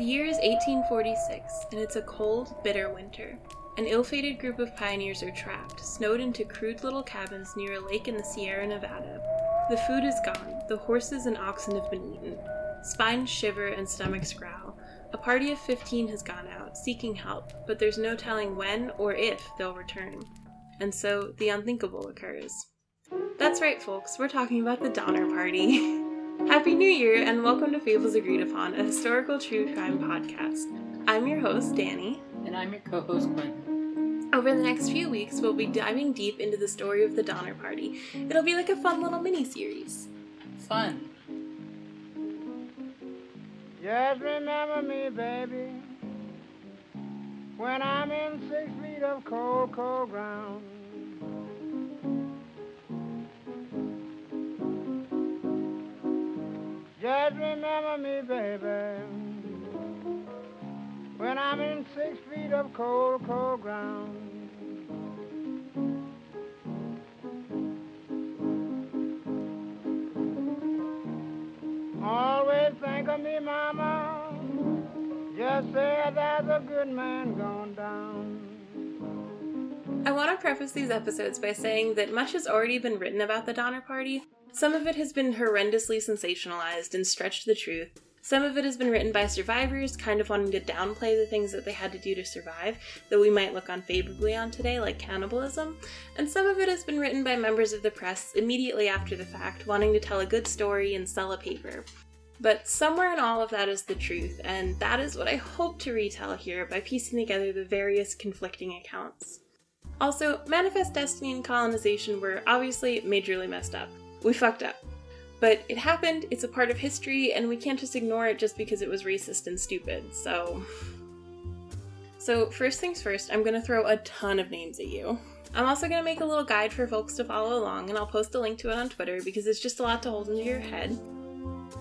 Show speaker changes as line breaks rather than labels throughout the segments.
The year is 1846, and it's a cold, bitter winter. An ill fated group of pioneers are trapped, snowed into crude little cabins near a lake in the Sierra Nevada. The food is gone, the horses and oxen have been eaten. Spines shiver and stomachs growl. A party of 15 has gone out, seeking help, but there's no telling when or if they'll return. And so the unthinkable occurs. That's right, folks, we're talking about the Donner Party. Happy New Year, and welcome to Fables Agreed Upon, a historical true crime podcast. I'm your host, Danny.
And I'm your co host, Quentin.
Over the next few weeks, we'll be diving deep into the story of the Donner Party. It'll be like a fun little mini series.
Fun.
Just remember me, baby, when I'm in six feet of cold, cold ground. Just remember me, baby, when I'm in six feet of cold, cold ground. Always think of me, mama. Just say there's a good man gone down.
I want to preface these episodes by saying that much has already been written about the Donner Party. Some of it has been horrendously sensationalized and stretched the truth. Some of it has been written by survivors, kind of wanting to downplay the things that they had to do to survive, that we might look unfavorably on today, like cannibalism. And some of it has been written by members of the press immediately after the fact, wanting to tell a good story and sell a paper. But somewhere in all of that is the truth, and that is what I hope to retell here by piecing together the various conflicting accounts. Also, Manifest Destiny and colonization were obviously majorly messed up. We fucked up. But it happened, it's a part of history, and we can't just ignore it just because it was racist and stupid, so. So, first things first, I'm gonna throw a ton of names at you. I'm also gonna make a little guide for folks to follow along, and I'll post a link to it on Twitter because it's just a lot to hold into your head.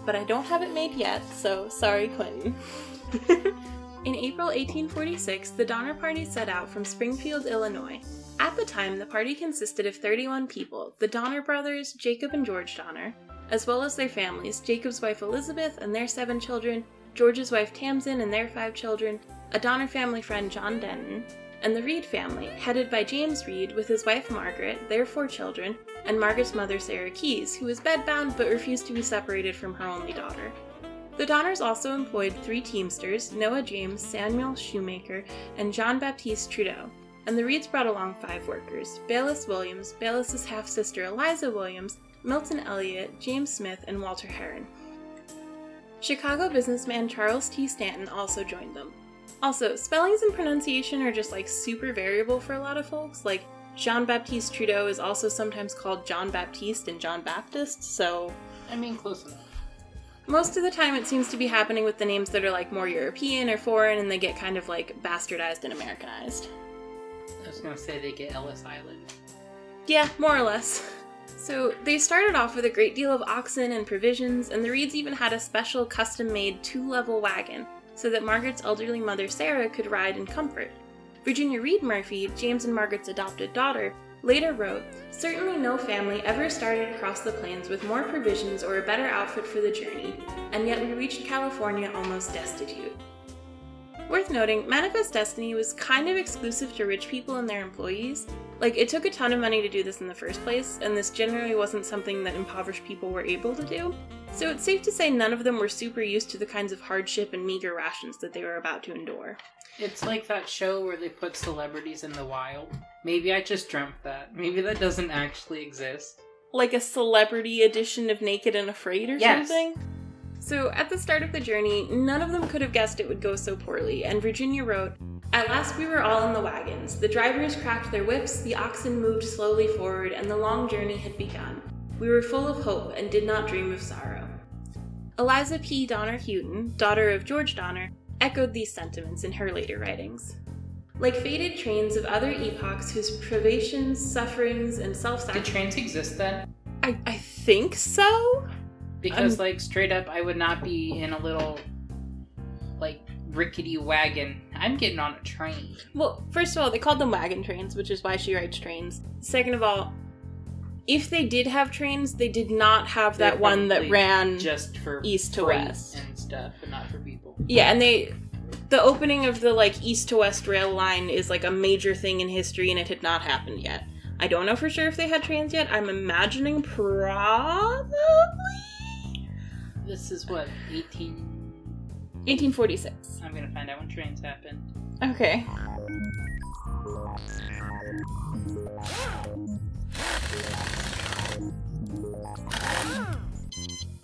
But I don't have it made yet, so sorry, Quentin. In April 1846, the Donner Party set out from Springfield, Illinois. At the time, the party consisted of 31 people the Donner brothers, Jacob and George Donner, as well as their families Jacob's wife Elizabeth and their seven children, George's wife Tamsen and their five children, a Donner family friend John Denton, and the Reed family, headed by James Reed with his wife Margaret, their four children, and Margaret's mother Sarah Keyes, who was bedbound but refused to be separated from her only daughter. The Donners also employed three Teamsters Noah James, Samuel Shoemaker, and John Baptiste Trudeau, and the Reeds brought along five workers Baylis Williams, Baylis's half sister Eliza Williams, Milton Elliott, James Smith, and Walter Herron. Chicago businessman Charles T. Stanton also joined them. Also, spellings and pronunciation are just like super variable for a lot of folks. Like, Jean Baptiste Trudeau is also sometimes called John Baptiste and John Baptist, so.
I mean, close enough.
Most of the time, it seems to be happening with the names that are like more European or foreign and they get kind of like bastardized and Americanized.
Was gonna say they get Ellis Island.
Yeah, more or less. So they started off with a great deal of oxen and provisions, and the Reeds even had a special custom made two level wagon so that Margaret's elderly mother Sarah could ride in comfort. Virginia Reed Murphy, James and Margaret's adopted daughter, later wrote Certainly no family ever started across the plains with more provisions or a better outfit for the journey, and yet we reached California almost destitute. Worth noting, Manifest Destiny was kind of exclusive to rich people and their employees. Like, it took a ton of money to do this in the first place, and this generally wasn't something that impoverished people were able to do. So it's safe to say none of them were super used to the kinds of hardship and meager rations that they were about to endure.
It's like that show where they put celebrities in the wild. Maybe I just dreamt that. Maybe that doesn't actually exist.
Like a celebrity edition of Naked and Afraid or
Yes.
something? So, at the start of the journey, none of them could have guessed it would go so poorly, and Virginia wrote At last we were all in the wagons. The drivers cracked their whips, the oxen moved slowly forward, and the long journey had begun. We were full of hope and did not dream of sorrow. Eliza P. Donner Houghton, daughter of George Donner, echoed these sentiments in her later writings. Like faded trains of other epochs whose privations, sufferings, and self
Did
sacrifice.
trains exist then?
I, I think so?
Because,
I'm-
like, straight up, I would not be in a little, like, rickety wagon. I'm getting on a train.
Well, first of all, they called them wagon trains, which is why she writes trains. Second of all, if they did have trains, they did not have
They're
that one that ran.
just for
east to west.
and stuff, but not for people.
Yeah, and they. The opening of the like east to west rail line is like a major thing in history, and it had not happened yet. I don't know for sure if they had trains yet. I'm imagining probably
This is what 18.
1846.
I'm gonna find out when trains happened.
Okay.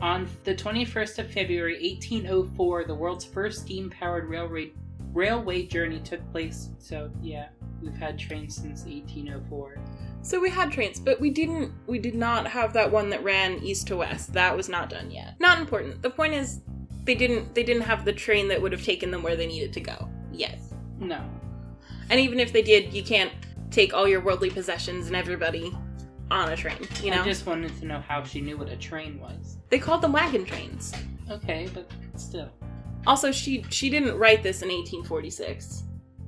On the 21st of February 1804, the world's first steam-powered railway railway journey took place. So yeah, we've had trains since 1804.
So we had trains, but we didn't we did not have that one that ran east to west. That was not done yet. Not important. The point is they didn't they didn't have the train that would have taken them where they needed to go. Yes.
No,
And even if they did, you can't take all your worldly possessions and everybody on a train, you know?
I just wanted to know how she knew what a train was.
They called them wagon trains.
Okay, but still.
Also, she she didn't write this in 1846.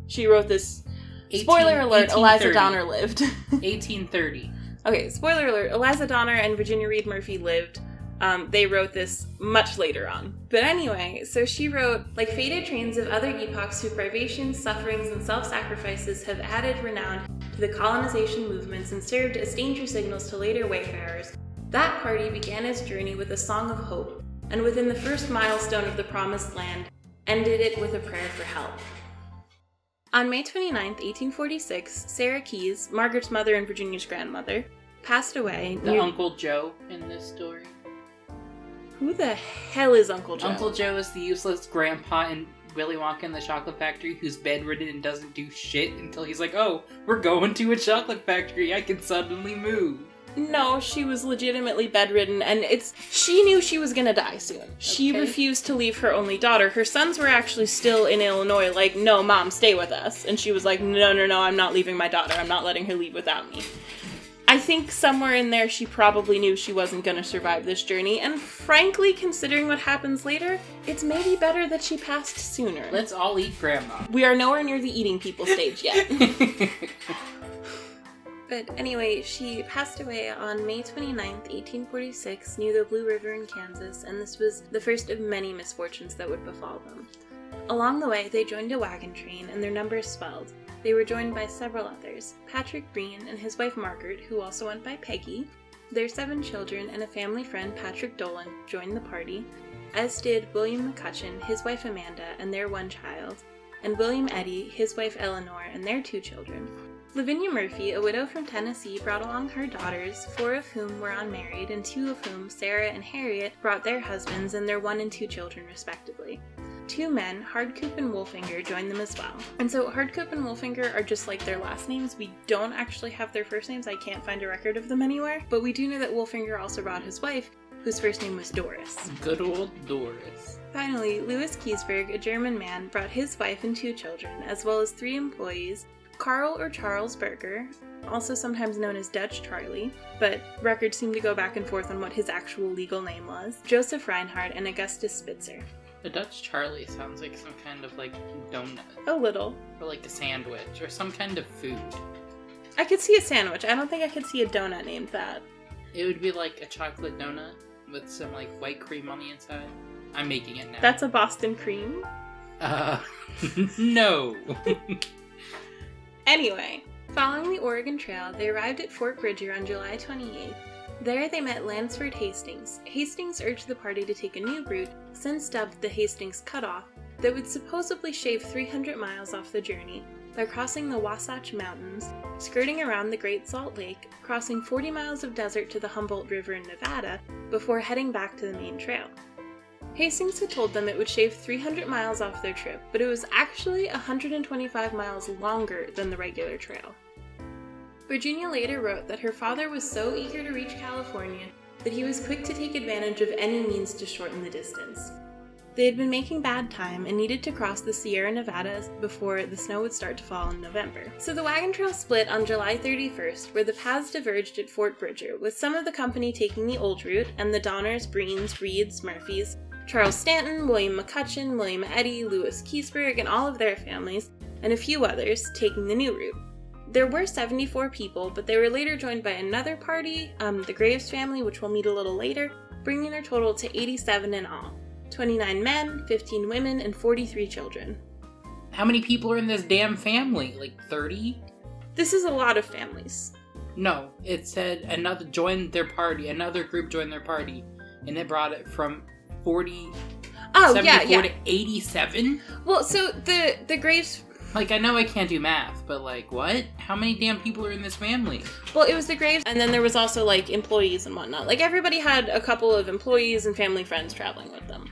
She wrote this
18
Spoiler alert, Eliza Donner lived.
1830.
Okay, spoiler alert. Eliza Donner and Virginia Reed Murphy lived. Um, they wrote this much later on. But anyway, so she wrote, like faded trains of other epochs whose privations, sufferings, and self sacrifices have added renown to the colonization movements and served as danger signals to later wayfarers. That party began its journey with a song of hope, and within the first milestone of the promised land, ended it with a prayer for help. On May 29, 1846, Sarah Keyes, Margaret's mother and Virginia's grandmother, passed away.
The
near-
Uncle Joe in this story.
Who the hell is Uncle Joe?
Uncle Joe is the useless grandpa in Willy Wonka and the Chocolate Factory who's bedridden and doesn't do shit until he's like, oh, we're going to a chocolate factory. I can suddenly move.
No, she was legitimately bedridden, and it's she knew she was gonna die soon. She
Okay.
refused to leave her only daughter. Her sons were actually still in Illinois, like, no, mom, stay with us. And she was like, no, no, no, I'm not leaving my daughter. I'm not letting her leave without me. I think somewhere in there she probably knew she wasn't gonna survive this journey, and frankly, considering what happens later, it's maybe better that she passed sooner.
Let's all eat grandma.
we are nowhere near the eating people stage yet. But anyway, she passed away on May 29th, 1846, near the Blue River in Kansas, and this was the first of many misfortunes that would befall them. Along the way, they joined a wagon train, and their numbers swelled. They were joined by several others Patrick Breen and his wife Margaret, who also went by Peggy. Their seven children and a family friend, Patrick Dolan, joined the party, as did William McCutcheon, his wife Amanda, and their one child, and William Eddy, his wife Eleanor, and their two children. Lavinia Murphy, a widow from Tennessee, brought along her daughters, four of whom were unmarried, and two of whom, Sarah and Harriet, brought their husbands and their one and two children, respectively. Two men, Hardcoop and Wolfinger, joined them as well. And so Hardcoop and Wolfinger are just like their last names. We don't actually have their first names. I can't find a record of them anywhere. But we do know that Wolfinger also brought his wife, whose first name was Doris.
Good old Doris.
Finally, Louis Keseberg, a German man, brought his wife and two children, as well as three employees Carl or Charles Berger, also sometimes known as Dutch Charlie, but records seem to go back and forth on what his actual legal name was, Joseph Reinhardt, and Augustus Spitzer.
The Dutch Charlie sounds like some kind of like donut.
A little.
Or like a sandwich or some kind of food.
I could see a sandwich. I don't think I could see a donut named that.
It would be like a chocolate donut with some like white cream on the inside. I'm making it now.
That's a Boston cream.
uh no.
Anyway, following the Oregon Trail, they arrived at Fort Bridger on July 28th. There they met Lansford Hastings. Hastings urged the party to take a new route, since dubbed the Hastings Cutoff, that would supposedly shave 300 miles off the journey by crossing the Wasatch Mountains, skirting around the Great Salt Lake, crossing 40 miles of desert to the Humboldt River in Nevada, before heading back to the main trail. Hastings had told them it would shave 300 miles off their trip, but it was actually 125 miles longer than the regular trail. Virginia later wrote that her father was so eager to reach California that he was quick to take advantage of any means to shorten the distance. They had been making bad time and needed to cross the Sierra Nevadas before the snow would start to fall in November. So the wagon trail split on July 31st, where the paths diverged at Fort Bridger, with some of the company taking the old route and the Donners, Breens, Reeds, Murphys, Charles Stanton, William McCutcheon, William Eddy, Louis Keseberg, and all of their families, and a few others taking the new route. There were 74 people, but they were later joined by another party, um, the Graves family, which we'll meet a little later, bringing their total to 87 in all 29 men, 15 women, and 43 children.
How many people are in this damn family? Like 30?
This is a lot of families.
No, it said another joined their party, another group joined their party, and it brought it from 40
Oh,
74
yeah, yeah.
to 87?
Well, so the the Graves
Like I know I can't do math, but like what? How many damn people are in this family?
Well, it was the Graves, and then there was also like employees and whatnot. Like everybody had a couple of employees and family friends traveling with them.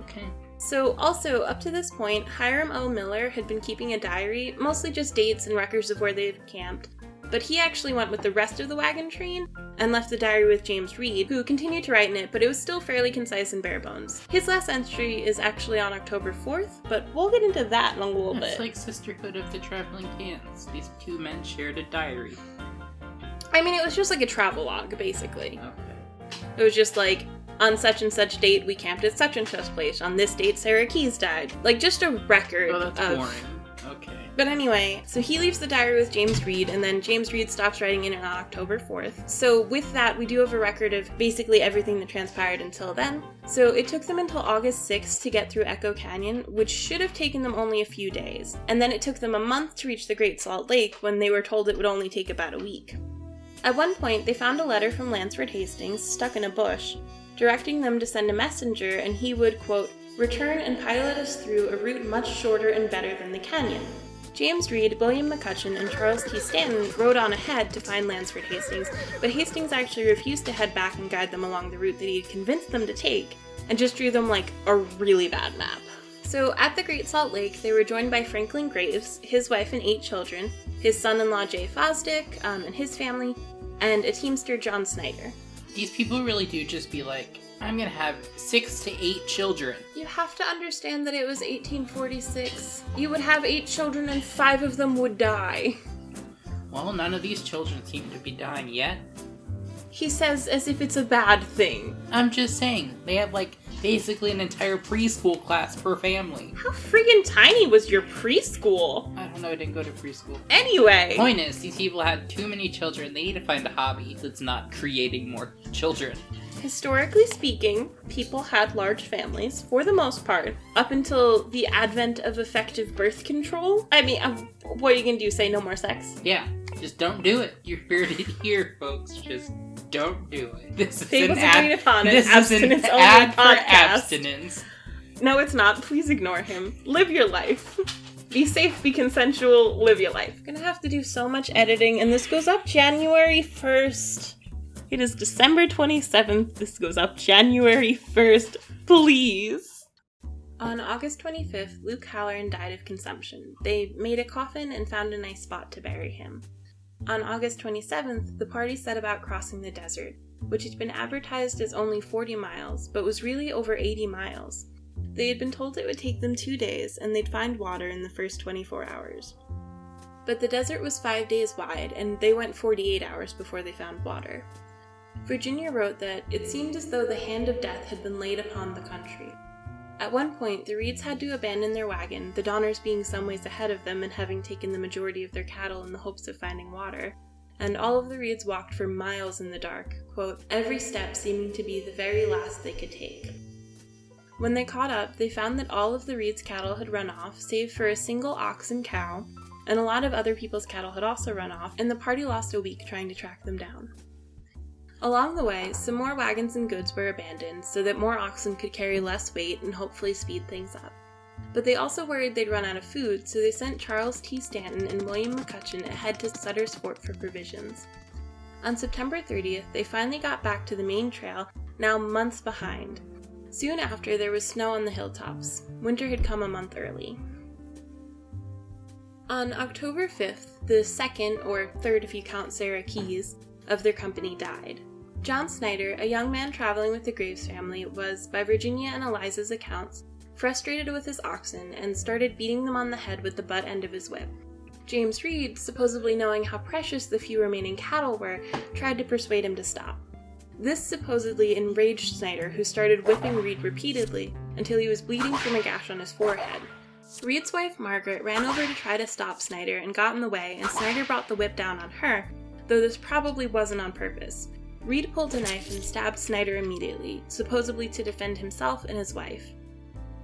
Okay.
So, also, up to this point, Hiram O. Miller had been keeping a diary, mostly just dates and records of where they had camped. But he actually went with the rest of the wagon train and left the diary with James Reed, who continued to write in it, but it was still fairly concise and bare bones. His last entry is actually on October 4th, but we'll get into that in a little
It's
bit.
It's like Sisterhood of the Traveling Pants. These two men shared a diary.
I mean, it was just like a travel log, basically.
Okay.
It was just like, on such and such date, we camped at such and such place. On this date, Sarah Keyes died. Like, just a record
Oh, that's
of.
boring. Okay.
But anyway, so he leaves the diary with James Reed, and then James Reed stops writing in on October 4th. So, with that, we do have a record of basically everything that transpired until then. So, it took them until August 6th to get through Echo Canyon, which should have taken them only a few days. And then it took them a month to reach the Great Salt Lake when they were told it would only take about a week. At one point, they found a letter from Lansford Hastings stuck in a bush, directing them to send a messenger and he would, quote, return and pilot us through a route much shorter and better than the canyon. James Reed, William McCutcheon, and Charles T. Stanton rode on ahead to find Lansford Hastings, but Hastings actually refused to head back and guide them along the route that he had convinced them to take, and just drew them like a really bad map. So at the Great Salt Lake, they were joined by Franklin Graves, his wife and eight children, his son-in-law Jay Fosdick um, and his family, and a teamster John Snyder.
These people really do just be like, I'm gonna have six to eight children.
Have to understand that it was 1846. You would have eight children and five of them would die.
Well, none of these children seem to be dying yet.
He says as if it's a bad thing.
I'm just saying, they have like basically an entire preschool class per family.
How friggin' tiny was your preschool?
I don't know, I didn't go to preschool.
Anyway,
Point is, these people had too many children. They need to find a hobby that's not creating more children.
Historically speaking, people had large families for the most part up until the advent of effective birth control. I mean, what are you gonna do? Say no more sex?
Yeah, just don't do it. You heard it here, folks. Just don't do it. This is
Tables
an ad.
upon it.
This is an ad for
podcast.
abstinence.
No, it's not. Please ignore him. Live your life. Be safe, be consensual, live your life. Gonna have to do so much editing, and this goes up January 1st. It is December 27th. This goes up January 1st. Please. On August 25th, Luke Halloran died of consumption. They made a coffin and found a nice spot to bury him. On August 27th, the party set about crossing the desert, which had been advertised as only 40 miles, but was really over 80 miles. They had been told it would take them two days and they'd find water in the first 24 hours. But the desert was five days wide, and they went 48 hours before they found water. Virginia wrote that it seemed as though the hand of death had been laid upon the country. At one point, the Reeds had to abandon their wagon, the Donners being some ways ahead of them and having taken the majority of their cattle in the hopes of finding water. And all of the Reeds walked for miles in the dark, quote, every step seeming to be the very last they could take. When they caught up, they found that all of the Reeds' cattle had run off, save for a single ox and cow, and a lot of other people's cattle had also run off, and the party lost a week trying to track them down. Along the way, some more wagons and goods were abandoned so that more oxen could carry less weight and hopefully speed things up. But they also worried they'd run out of food, so they sent Charles T. Stanton and William McCutcheon ahead to Sutter's Fort for provisions. On September 30th, they finally got back to the main trail, now months behind. Soon after, there was snow on the hilltops. Winter had come a month early. On October 5th, the second, or third if you count Sarah Keyes, of their company died. John Snyder, a young man traveling with the Graves family, was, by Virginia and Eliza's accounts, frustrated with his oxen and started beating them on the head with the butt end of his whip. James Reed, supposedly knowing how precious the few remaining cattle were, tried to persuade him to stop. This supposedly enraged Snyder, who started whipping Reed repeatedly until he was bleeding from a gash on his forehead. Reed's wife Margaret ran over to try to stop Snyder and got in the way, and Snyder brought the whip down on her, though this probably wasn't on purpose. Reed pulled a knife and stabbed Snyder immediately, supposedly to defend himself and his wife.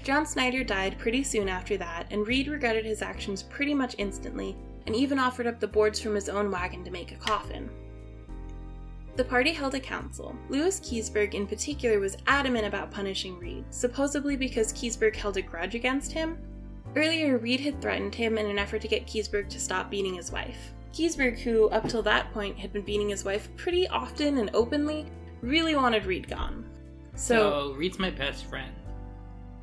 John Snyder died pretty soon after that, and Reed regretted his actions pretty much instantly, and even offered up the boards from his own wagon to make a coffin. The party held a council. Lewis Keseberg, in particular, was adamant about punishing Reed, supposedly because Keseberg held a grudge against him. Earlier, Reed had threatened him in an effort to get Keseberg to stop beating his wife. Keseberg, who up till that point had been beating his wife pretty often and openly, really wanted Reed gone. So,
So Reed's my best friend.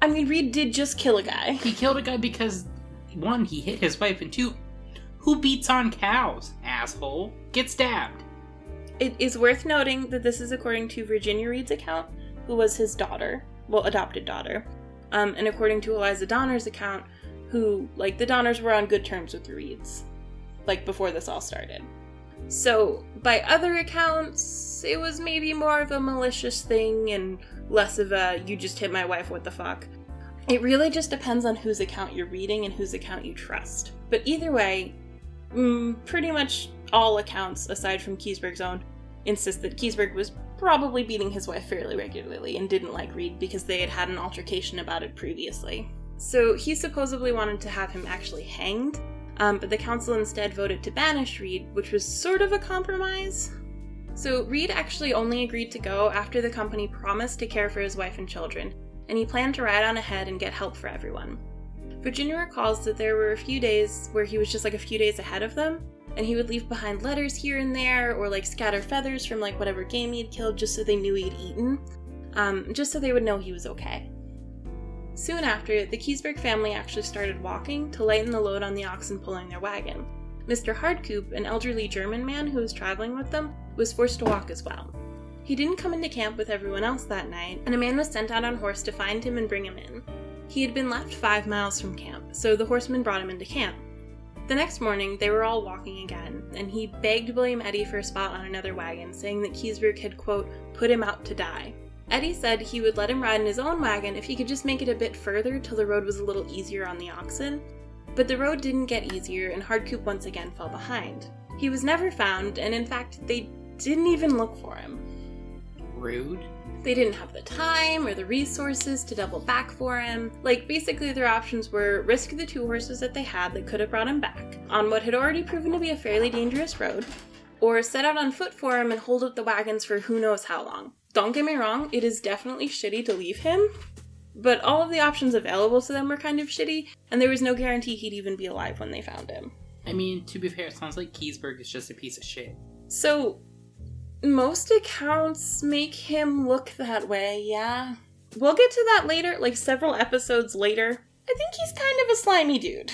I mean, Reed did just kill a guy.
He killed a guy because one, he hit his wife, and two, who beats on cows? Asshole. Get stabbed.
It is worth noting that this is according to Virginia Reed's account, who was his daughter, well, adopted daughter, um, and according to Eliza Donner's account, who, like, the Donners were on good terms with the Reeds, like, before this all started. So, by other accounts, it was maybe more of a malicious thing and less of a you just hit my wife, what the fuck. It really just depends on whose account you're reading and whose account you trust. But either way, mm, pretty much all accounts, aside from Keseberg's own, insist that Keseberg was probably beating his wife fairly regularly and didn't like Reed because they had had an altercation about it previously. So he supposedly wanted to have him actually hanged, um, but the council instead voted to banish Reed, which was sort of a compromise. So Reed actually only agreed to go after the company promised to care for his wife and children, and he planned to ride on ahead and get help for everyone. Virginia recalls that there were a few days where he was just like a few days ahead of them, and he would leave behind letters here and there, or like scatter feathers from like whatever game he'd killed just so they knew he'd eaten, um, just so they would know he was okay. Soon after, the Keseberg family actually started walking to lighten the load on the oxen pulling their wagon. Mr. Hardcoop, an elderly German man who was traveling with them, was forced to walk as well. He didn't come into camp with everyone else that night, and a man was sent out on horse to find him and bring him in. He had been left five miles from camp, so the horseman brought him into camp. The next morning, they were all walking again, and he begged William Eddy for a spot on another wagon, saying that Keseberg had, quote, put him out to die. Eddy said he would let him ride in his own wagon if he could just make it a bit further till the road was a little easier on the oxen. But the road didn't get easier, and Hardcoop once again fell behind. He was never found, and in fact, they didn't even look for him.
Rude.
They didn't have the time or the resources to double back for him. Like, basically, their options were risk the two horses that they had that could have brought him back on what had already proven to be a fairly dangerous road, or set out on foot for him and hold up the wagons for who knows how long. Don't get me wrong, it is definitely shitty to leave him, but all of the options available to them were kind of shitty, and there was no guarantee he'd even be alive when they found him.
I mean, to be fair, it sounds like Keseberg is just a piece of shit.
So, most accounts make him look that way, yeah. We'll get to that later, like several episodes later. I think he's kind of a slimy dude.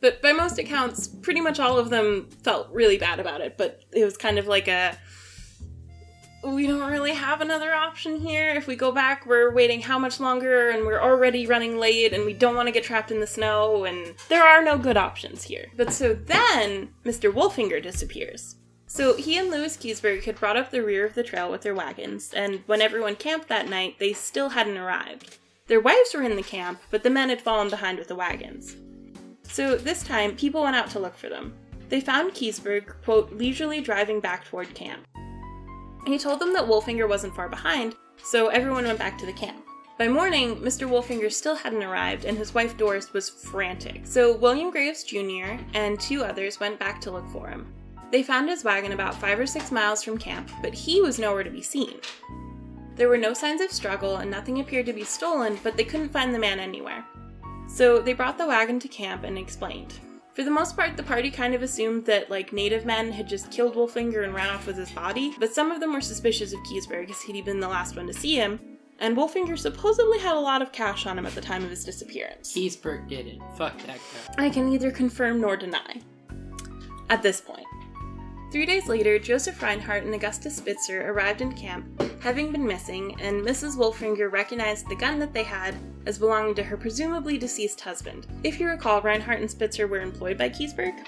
But by most accounts, pretty much all of them felt really bad about it, but it was kind of like a we don't really have another option here. If we go back, we're waiting how much longer and we're already running late and we don't want to get trapped in the snow and there are no good options here. But so then Mr. Wolfinger disappears. So he and Lewis Keseberg had brought up the rear of the trail with their wagons, and when everyone camped that night, they still hadn't arrived. Their wives were in the camp, but the men had fallen behind with the wagons. So this time, people went out to look for them. They found Keseberg, quote, leisurely driving back toward camp. He told them that Wolfinger wasn't far behind, so everyone went back to the camp. By morning, Mr. Wolfinger still hadn't arrived, and his wife Doris was frantic. So William Graves Jr. and two others went back to look for him. They found his wagon about five or six miles from camp, but he was nowhere to be seen. There were no signs of struggle, and nothing appeared to be stolen, but they couldn't find the man anywhere. So they brought the wagon to camp and explained. For the most part, the party kind of assumed that, like, native men had just killed Wolfinger and ran off with his body, but some of them were suspicious of Keseberg as he'd been the last one to see him, and Wolfinger supposedly had a lot of cash on him at the time of his disappearance.
Keseberg did it. Fuck that guy.
I can neither confirm nor deny. At this point. Three days later, Joseph Reinhardt and Augustus Spitzer arrived in camp, having been missing, and Mrs. Wolfinger recognized the gun that they had as belonging to her presumably deceased husband. If you recall, Reinhardt and Spitzer were employed by Keseberg.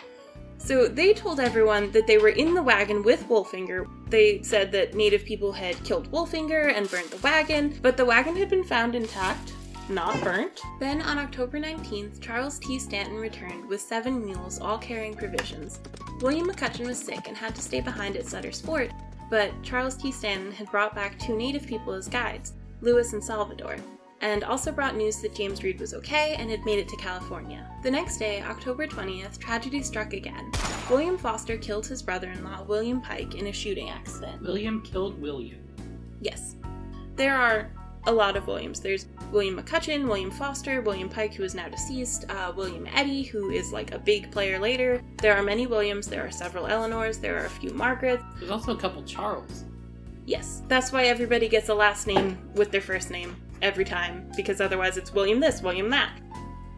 So they told everyone that they were in the wagon with Wolfinger. They said that native people had killed Wolfinger and burned the wagon, but the wagon had been found intact, not burnt. Then on October 19th, Charles T. Stanton returned with seven mules, all carrying provisions. William McCutcheon was sick and had to stay behind at Sutter's Fort, but Charles T. Stanton had brought back two native people as guides, Lewis and Salvador, and also brought news that James Reed was okay and had made it to California. The next day, October 20th, tragedy struck again. William Foster killed his brother in law, William Pike, in a shooting accident.
William killed William.
Yes. There are a lot of Williams. There's William McCutcheon, William Foster, William Pike, who is now deceased, uh, William Eddy, who is like a big player later. There are many Williams, there are several Eleanors, there are a few Margarets.
There's also a couple Charles.
Yes, that's why everybody gets a last name with their first name every time, because otherwise it's William this, William that.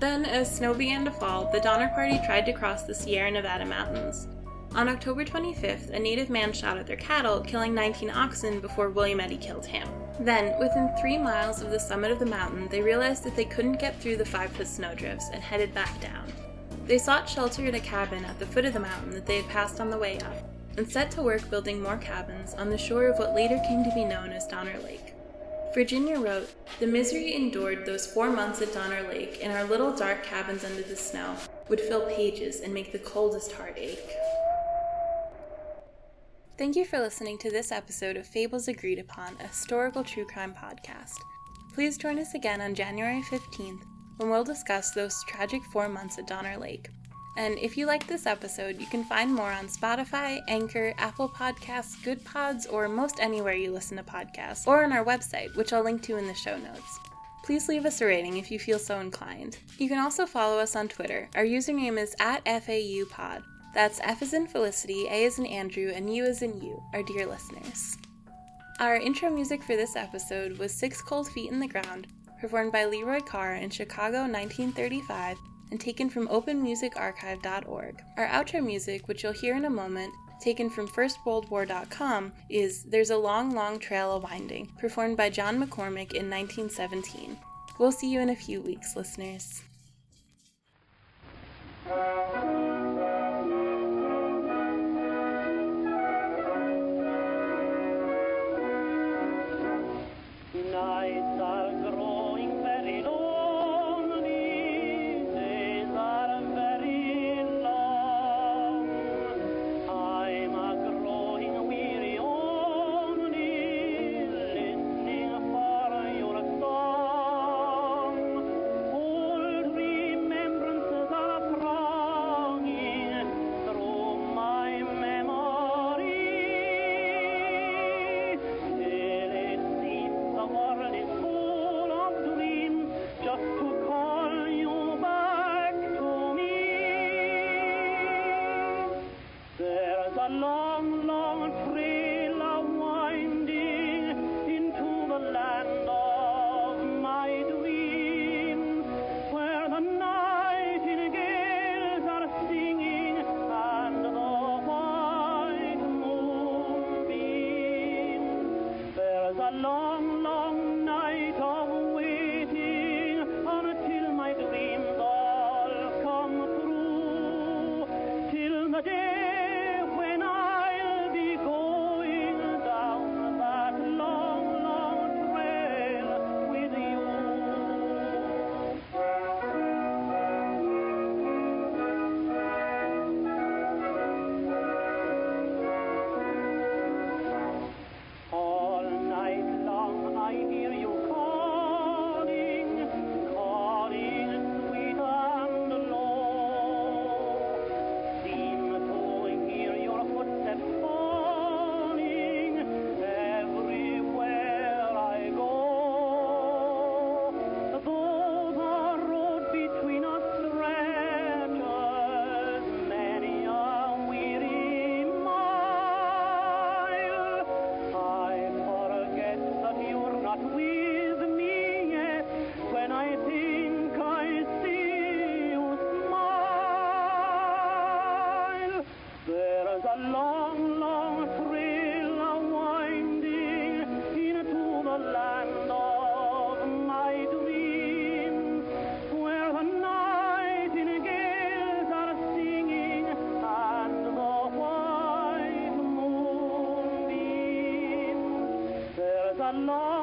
Then, as snow began to fall, the Donner Party tried to cross the Sierra Nevada mountains. On October 25th, a native man shot at their cattle, killing 19 oxen before William Eddy killed him. Then, within three miles of the summit of the mountain, they realized that they couldn't get through the five foot snowdrifts and headed back down. They sought shelter in a cabin at the foot of the mountain that they had passed on the way up, and set to work building more cabins on the shore of what later came to be known as Donner Lake. Virginia wrote, The misery endured those four months at Donner Lake in our little dark cabins under the snow would fill pages and make the coldest heart ache. Thank you for listening to this episode of Fables Agreed Upon, a historical true crime podcast. Please join us again on January 15th when we'll discuss those tragic four months at Donner Lake. And if you like this episode, you can find more on Spotify, Anchor, Apple Podcasts, Good Pods, or most anywhere you listen to podcasts, or on our website, which I'll link to in the show notes. Please leave us a rating if you feel so inclined. You can also follow us on Twitter. Our username is at FAUPod. That's F as in Felicity, A as in Andrew, and U as in you, our dear listeners. Our intro music for this episode was Six Cold Feet in the Ground, performed by Leroy Carr in Chicago 1935 and taken from openmusicarchive.org. Our outro music, which you'll hear in a moment, taken from firstworldwar.com, is There's a Long, Long Trail a Winding, performed by John McCormack in 1917. We'll see you in a few weeks, listeners.
Long, trail a winding into the land beams.